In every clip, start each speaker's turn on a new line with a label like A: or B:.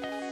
A: A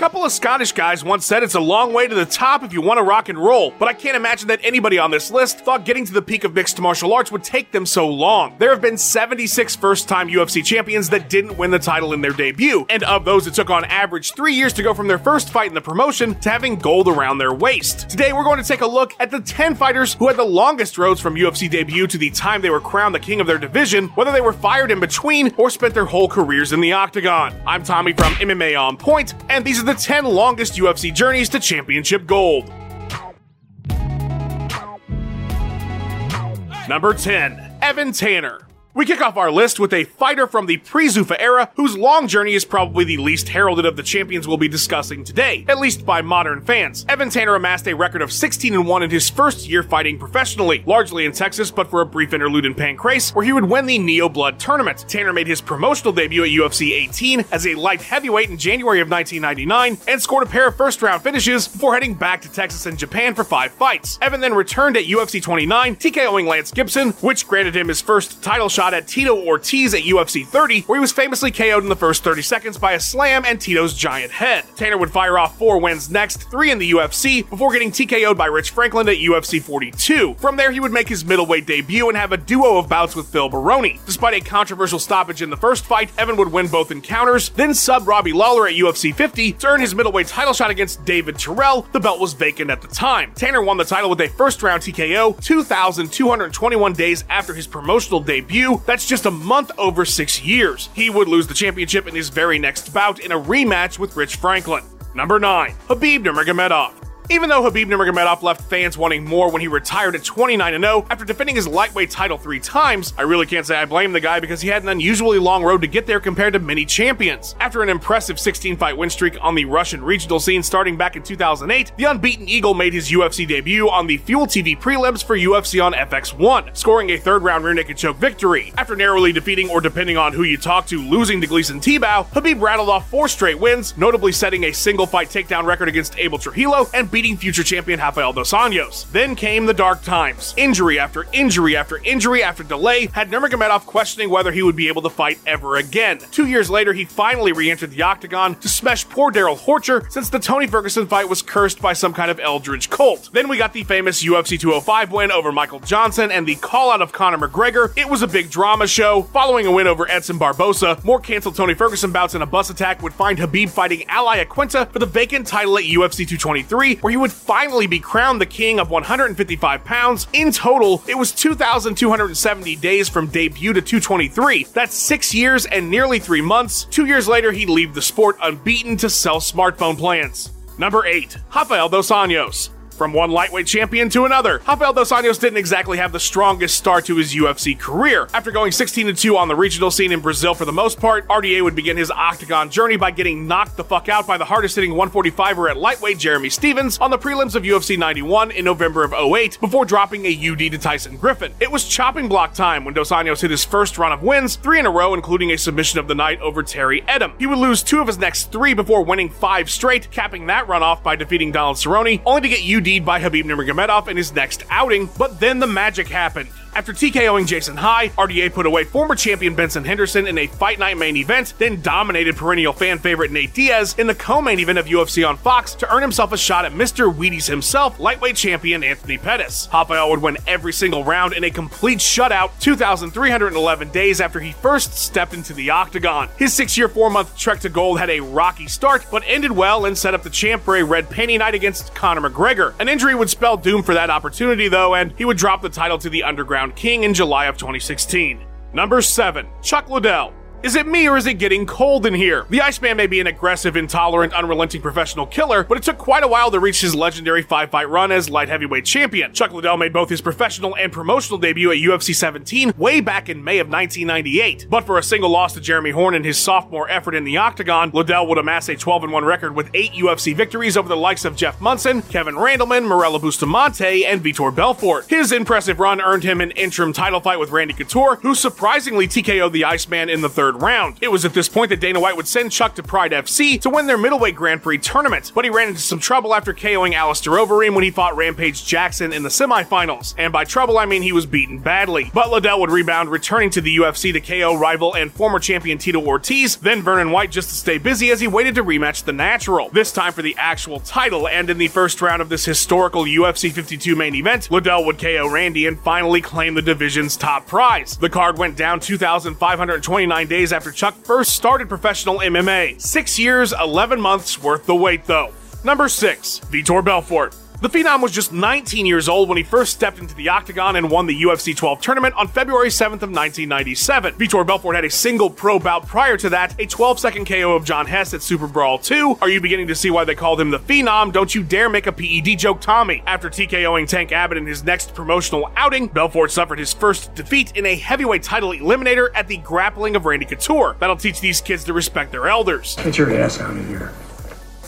A: couple of Scottish guys once said it's a long way to the top if you want to rock and roll, but I can't imagine that anybody on this list thought getting to the peak of mixed martial arts would take them so long. There have been 76 first time UFC champions that didn't win the title in their debut, and of those, it took on average three years to go from their first fight in the promotion to having gold around their waist. Today, we're going to take a look at the 10 fighters who had the longest roads from UFC debut to the time they were crowned the king of their division, whether they were fired in between or spent their whole careers in the octagon. I'm Tommy from MMA On Point, and these are the 10 longest UFC journeys to championship gold. Number 10, Evan Tanner. We kick off our list with a fighter from the pre-Zuffa era whose long journey is probably the least heralded of the champions we'll be discussing today, at least by modern fans. Evan Tanner amassed a record of 16 and 1 in his first year fighting professionally, largely in Texas, but for a brief interlude in Pancrase, where he would win the Neo Blood tournament. Tanner made his promotional debut at UFC 18 as a light heavyweight in January of 1999 and scored a pair of first round finishes before heading back to Texas and Japan for five fights. Evan then returned at UFC 29, TKOing Lance Gibson, which granted him his first title shot shot at Tito Ortiz at UFC 30, where he was famously KO'd in the first 30 seconds by a slam and Tito's giant head. Tanner would fire off four wins next, three in the UFC, before getting TKO'd by Rich Franklin at UFC 42. From there, he would make his middleweight debut and have a duo of bouts with Phil Baroni. Despite a controversial stoppage in the first fight, Evan would win both encounters, then sub Robbie Lawler at UFC 50 to earn his middleweight title shot against David Terrell. The belt was vacant at the time. Tanner won the title with a first round TKO 2,221 days after his promotional debut that's just a month over six years. He would lose the championship in his very next bout in a rematch with Rich Franklin. Number 9. Khabib Nurmagomedov. Even though Khabib Nurmagomedov left fans wanting more when he retired at 29-0 after defending his lightweight title three times, I really can't say I blame the guy because he had an unusually long road to get there compared to many champions. After an impressive 16-fight win streak on the Russian regional scene starting back in 2008, the unbeaten Eagle made his UFC debut on the Fuel TV prelims for UFC on FX1, scoring a third-round rear naked choke victory. After narrowly defeating or depending on who you talk to, losing to Gleison Tibau, Khabib rattled off four straight wins, notably setting a single-fight takedown record against Abel Trujillo and beating beating future champion Rafael Dos Anjos. Then came the dark times. Injury after injury after injury after delay had Nurmagomedov questioning whether he would be able to fight ever again. Two years later, he finally re-entered the octagon to smash poor Darrell Horcher since the Tony Ferguson fight was cursed by some kind of eldritch cult. Then we got the famous UFC 205 win over Michael Johnson and the call out of Conor McGregor. It was a big drama show. Following a win over Edson Barbosa, more canceled Tony Ferguson bouts and a bus attack would find Khabib fighting Al Iaquinta for the vacant title at UFC 223, where he would finally be crowned the king of 155 pounds. In total, it was 2,270 days from debut to 223. That's six years and nearly three months. Two years later, he'd leave the sport unbeaten to sell smartphone plans. Number 8. Rafael Dos Anjos. From one lightweight champion to another, Rafael Dos Anjos didn't exactly have the strongest start to his UFC career. After going 16 2 on the regional scene in Brazil for the most part, RDA would begin his octagon journey by getting knocked the fuck out by the hardest hitting 145er at lightweight Jeremy Stephens on the prelims of UFC 91 in November of 08 before dropping a UD to Tyson Griffin. It was chopping block time when Dos Anjos hit his first run of wins, three in a row, including a submission of the night over Terry Etim. He would lose two of his next three before winning five straight, capping that run off by defeating Donald Cerrone, only to get UD by Khabib Nurmagomedov in his next outing, but then the magic happened. After TKOing Jason High, RDA put away former champion Benson Henderson in a fight night main event, then dominated perennial fan favorite Nate Diaz in the co-main event of UFC on Fox to earn himself a shot at Mr. Wheaties himself, lightweight champion Anthony Pettis. Rafael would win every single round in a complete shutout 2,311 days after he first stepped into the octagon. His six-year, four-month trek to gold had a rocky start, but ended well and set up the champ for a red panty night against Conor McGregor. An injury would spell doom for that opportunity though, and he would drop the title to the underground King in July of 2016. Number 7. Chuck Liddell. Is it me or is it getting cold in here? The Iceman may be an aggressive, intolerant, unrelenting professional killer, but it took quite a while to reach his legendary five fight run as light heavyweight champion. Chuck Liddell made both his professional and promotional debut at UFC 17 way back in May of 1998. But for a single loss to Jeremy Horn in his sophomore effort in the octagon, Liddell would amass a 12 1 record with eight UFC victories over the likes of Jeff Monson, Kevin Randleman, Murilo Bustamante, and Vitor Belfort. His impressive run earned him an interim title fight with Randy Couture, who surprisingly TKO'd the Iceman in the third third round. It was at this point that Dana White would send Chuck to Pride FC to win their middleweight Grand Prix tournament, but he ran into some trouble after KOing Alistair Overeem when he fought Rampage Jackson in the semifinals. And by trouble, I mean he was beaten badly. But Liddell would rebound, returning to the UFC to KO rival and former champion Tito Ortiz, then Vernon White just to stay busy as he waited to rematch the natural, this time for the actual title. And in the first round of this historical UFC 52 main event, Liddell would KO Randy and finally claim the division's top prize. The card went down 2,529 days after Chuck first started professional MMA. Six years, 11 months worth the wait, though. Number 6. Vitor Belfort. The Phenom was just 19 years old when he first stepped into the octagon and won the UFC 12 tournament on February 7th of 1997. Vitor Belfort had a single pro bout prior to that, a 12-second KO of Jon Hess at Super Brawl 2. Are you beginning to see why they called him the Phenom? Don't you dare make a PED joke, Tommy. After TKOing Tank Abbott in his next promotional outing, Belfort suffered his first defeat in a heavyweight title eliminator at the grappling of Randy Couture. That'll teach these kids to respect their elders.
B: Get your ass out of here.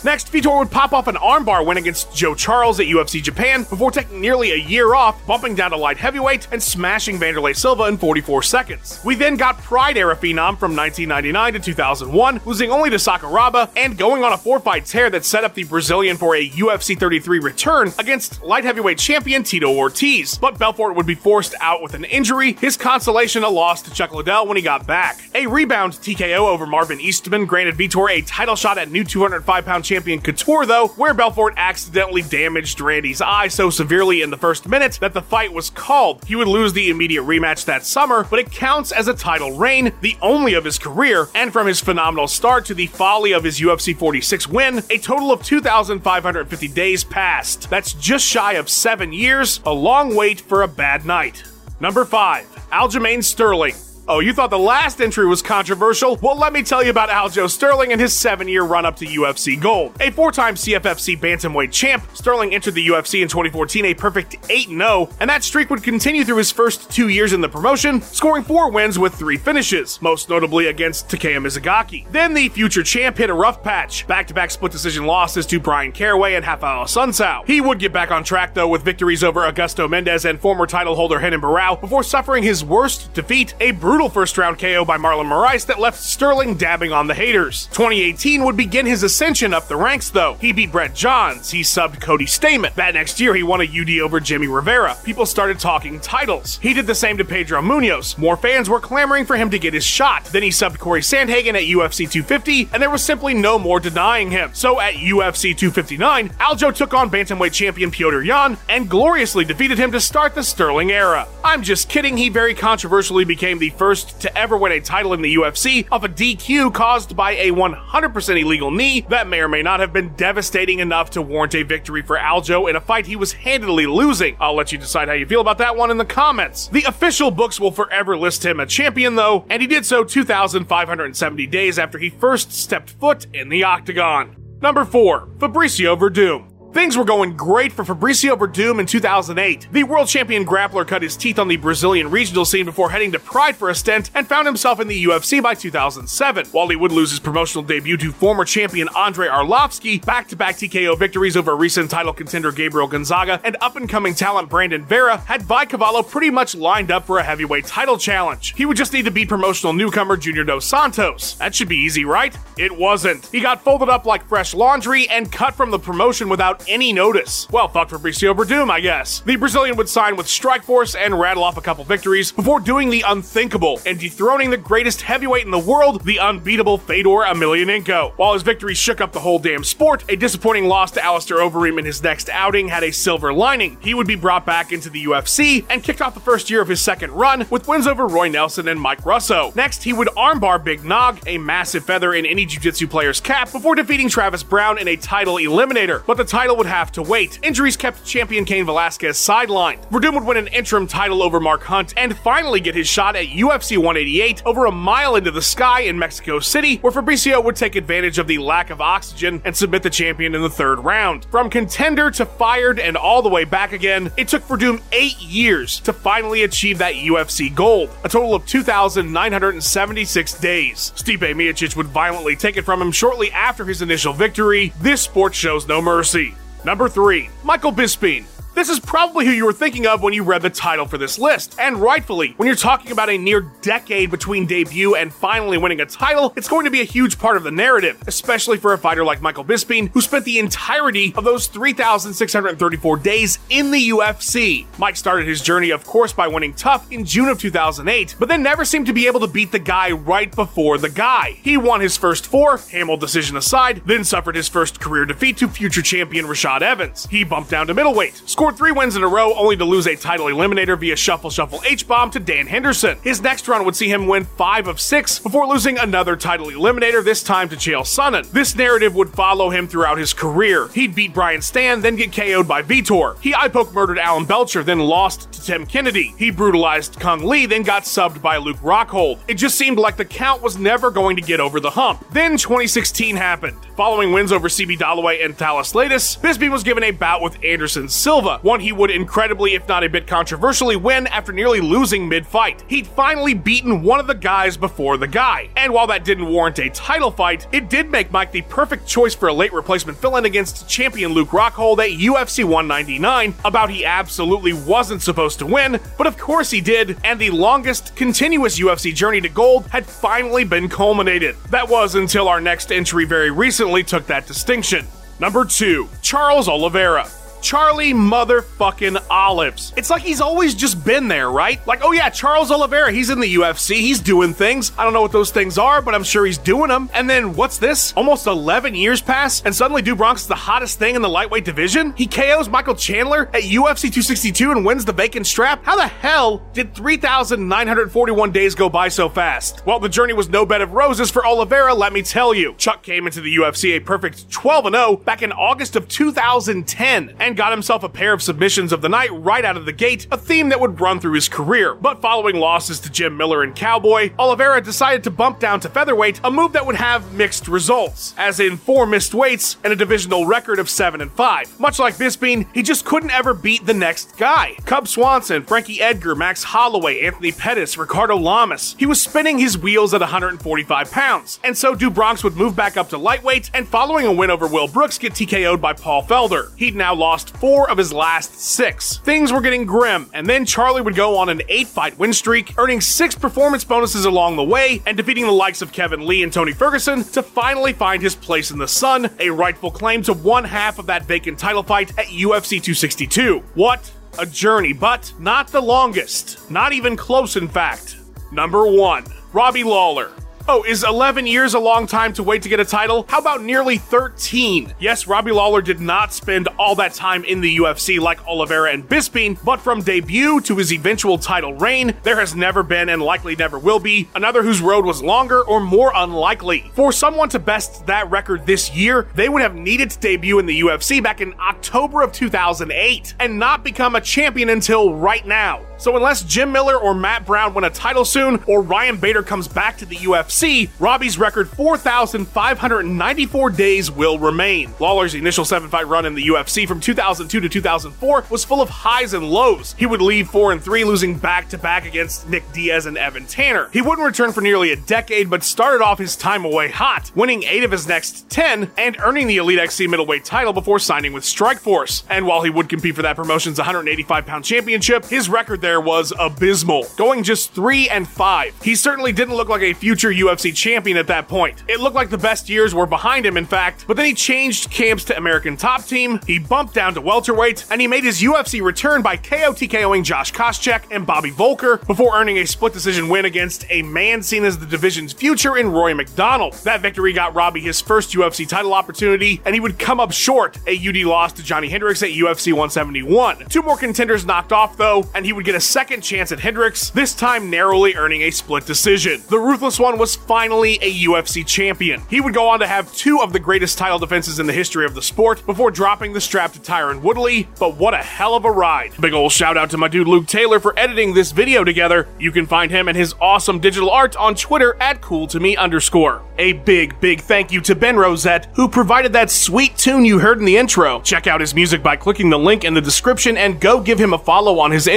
A: Next, Vitor would pop off an armbar win against Joe Charles at UFC Japan before taking nearly a year off, bumping down to light heavyweight and smashing Vanderlei Silva in 44 seconds. We then got Pride era phenom from 1999 to 2001, losing only to Sakuraba and going on a four-fight tear that set up the Brazilian for a UFC 33 return against light heavyweight champion Tito Ortiz. But Belfort would be forced out with an injury, his consolation a loss to Chuck Liddell when he got back. A rebound TKO over Marvin Eastman granted Vitor a title shot at new 205 pound champion Couture, though, where Belfort accidentally damaged Randy's eye so severely in the first minute that the fight was called. He would lose the immediate rematch that summer, but it counts as a title reign, the only of his career, and from his phenomenal start to the folly of his UFC 46 win, a total of 2,550 days passed. That's just shy of seven years, a long wait for a bad night. Number 5. Aljamain Sterling. Oh, you thought the last entry was controversial? Well, let me tell you about Aljo Sterling and his seven year run up to UFC Gold. A four time CFFC Bantamweight champ, Sterling entered the UFC in 2014 a perfect 8 0, and that streak would continue through his first two years in the promotion, scoring four wins with three finishes, most notably against Takeya Mizugaki. Then the future champ hit a rough patch, back to back split decision losses to Bryan Caraway and Rafael Assunção. He would get back on track though with victories over Augusto Mendes and former title holder Renan Barao before suffering his worst defeat, a brutal first round KO by Marlon Moraes that left Sterling dabbing on the haters. 2018 would begin his ascension up the ranks though. He beat Brett Johns, he subbed Cody Stamann. That next year he won a UD over Jimmy Rivera. People started talking titles. He did the same to Pedro Munhoz. More fans were clamoring for him to get his shot. Then he subbed Corey Sandhagen at UFC 250, and there was simply no more denying him. So at UFC 259, Aljo took on bantamweight champion Petr Yan and gloriously defeated him to start the Sterling era. I'm just kidding, he very controversially became the first to ever win a title in the UFC off a DQ caused by a 100% illegal knee that may or may not have been devastating enough to warrant a victory for Aljo in a fight he was handily losing. I'll let you decide how you feel about that one in the comments. The official books will forever list him a champion though, and he did so 2,570 days after he first stepped foot in the octagon. Number 4. Fabricio Werdum. Things were going great for Fabricio Werdum in 2008. The world champion grappler cut his teeth on the Brazilian regional scene before heading to Pride for a stint and found himself in the UFC by 2007. While he would lose his promotional debut to former champion Andre Arlovski, back-to-back TKO victories over recent title contender Gabriel Gonzaga and up-and-coming talent Brandon Vera had Vai Cavalo pretty much lined up for a heavyweight title challenge. He would just need to beat promotional newcomer Junior Dos Santos. That should be easy, right? It wasn't. He got folded up like fresh laundry and cut from the promotion without any notice. Well, fuck Fabricio Werdum, I guess. The Brazilian would sign with Strikeforce and rattle off a couple victories before doing the unthinkable and dethroning the greatest heavyweight in the world, the unbeatable Fedor Emelianenko. While his victory shook up the whole damn sport, a disappointing loss to Alistair Overeem in his next outing had a silver lining. He would be brought back into the UFC and kicked off the first year of his second run with wins over Roy Nelson and Mike Russow. Next, he would armbar Big Nog, a massive feather in any jiu-jitsu player's cap, before defeating Travis Browne in a title eliminator. But the title would have to wait. Injuries kept champion Cain Velasquez sidelined. Werdum would win an interim title over Mark Hunt and finally get his shot at UFC 188 over a mile into the sky in Mexico City, where Fabricio would take advantage of the lack of oxygen and submit the champion in the third round. From contender to fired and all the way back again, it took Werdum eight years to finally achieve that UFC gold, a total of 2,976 days. Stipe Miocic would violently take it from him shortly after his initial victory. This sport shows no mercy. Number 3. Michael Bisping. This is probably who you were thinking of when you read the title for this list, and rightfully, when you're talking about a near decade between debut and finally winning a title, it's going to be a huge part of the narrative, especially for a fighter like Michael Bisping, who spent the entirety of those 3,634 days in the UFC. Mike started his journey, of course, by winning TUF in June of 2008, but then never seemed to be able to beat the guy right before the guy. He won his first four, Hamill decision aside, then suffered his first career defeat to future champion Rashad Evans. He bumped down to middleweight, scored three wins in a row, only to lose a title eliminator via shuffle shuffle H bomb to Dan Henderson. His next run would see him win five of six before losing another title eliminator, this time to Chael Sonnen. This narrative would follow him throughout his career. He'd beat Brian Stann, then get KO'd by Vitor. He eye poke murdered Alan Belcher, then lost to Tim Kennedy. He brutalized Cung Le, then got subbed by Luke Rockhold. It just seemed like the count was never going to get over the hump. Then 2016 happened. Following wins over CB Dollaway and Thales Leites, Bisping was given a bout with Anderson Silva, one he would incredibly, if not a bit controversially, win after nearly losing mid fight. He'd finally beaten one of the guys before the guy. And while that didn't warrant a title fight, it did make Mike the perfect choice for a late replacement fill in against champion Luke Rockhold at UFC 199, about he absolutely wasn't supposed to win, but of course he did, and the longest continuous UFC journey to gold had finally been culminated. That was until our next entry very recently took that distinction. Number 2, Charles Oliveira. Charlie motherfucking Olives. It's like he's always just been there, right? Like, oh yeah, Charles Oliveira, he's in the UFC, he's doing things. I don't know what those things are, but I'm sure he's doing them. And then what's this? Almost 11 years pass, and suddenly Do Bronx is the hottest thing in the lightweight division? He KOs Michael Chandler at UFC 262 and wins the vacant strap? How the hell did 3,941 days go by so fast? Well, the journey was no bed of roses for Oliveira, let me tell you. Chuck came into the UFC a perfect 12 0 back in August of 2010 and got himself a pair of submissions of the night right out of the gate, a theme that would run through his career. But following losses to Jim Miller and Cowboy, Oliveira decided to bump down to featherweight, a move that would have mixed results, as in four missed weights and a divisional record of 7 and 5. Much like Bisping, he just couldn't ever beat the next guy. Cub Swanson, Frankie Edgar, Max Holloway, Anthony Pettis, Ricardo Lamas. He was spinning his wheels at 145 pounds, and so Do Bronx would move back up to lightweight, and following a win over Will Brooks, get TKO'd by Paul Felder. He'd now lost four of his last six. Things were getting grim, and then Charlie would go on an eight fight win streak, earning six performance bonuses along the way, and defeating the likes of Kevin Lee and Tony Ferguson to finally find his place in the sun, a rightful claim to one half of that vacant title fight at UFC 262. What a journey, but not the longest. Not even close, in fact. Number one, Robbie Lawler. Oh, is 11 years a long time to wait to get a title? How about nearly 13? Yes, Robbie Lawler did not spend all that time in the UFC like Oliveira and Bisping, but from debut to his eventual title reign, there has never been and likely never will be another whose road was longer or more unlikely. For someone to best that record this year, they would have needed to debut in the UFC back in October of 2008 and not become a champion until right now. So unless Jim Miller or Matt Brown win a title soon, or Ryan Bader comes back to the UFC, Robbie's record 4,594 days will remain. Lawler's initial seven fight run in the UFC from 2002 to 2004 was full of highs and lows. He would leave 4 and 3, losing back to back against Nick Diaz and Evan Tanner. He wouldn't return for nearly a decade, but started off his time away hot, winning 8 of his next 10 and earning the Elite XC middleweight title before signing with Strikeforce. And while he would compete for that promotion's 185 pound championship, his record there was abysmal, going just 3 and 5. He certainly didn't look like a future UFC champion at that point. It looked like the best years were behind him, in fact, but then he changed camps to American Top Team, he bumped down to welterweight, and he made his UFC return by KO TKOing Josh Koscheck and Bobby Voelker before earning a split decision win against a man seen as the division's future in Rory MacDonald. That victory got Robbie his first UFC title opportunity, and he would come up short, a UD loss to Johny Hendricks at UFC 171. Two more contenders knocked off, though, and he would get a second chance at Hendricks, this time narrowly earning a split decision. The Ruthless One was finally a UFC champion. He would go on to have two of the greatest title defenses in the history of the sport before dropping the strap to Tyron Woodley, but what a hell of a ride. Big ol' shout out to my dude Luke Taylor for editing this video together. You can find him and his awesome digital art on Twitter at cool2me underscore. A big, big thank you to Ben Rosette, who provided that sweet tune you heard in the intro. Check out his music by clicking the link in the description and go give him a follow on his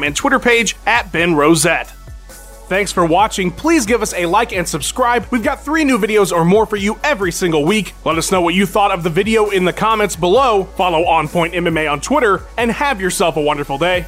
A: Instagram and Twitter page at Ben Rosette. Thanks for watching. Please give us a like and subscribe. We've got three new videos or more for you every single week. Let us know what you thought of the video in the comments below. Follow On Point MMA on Twitter and have yourself a wonderful day.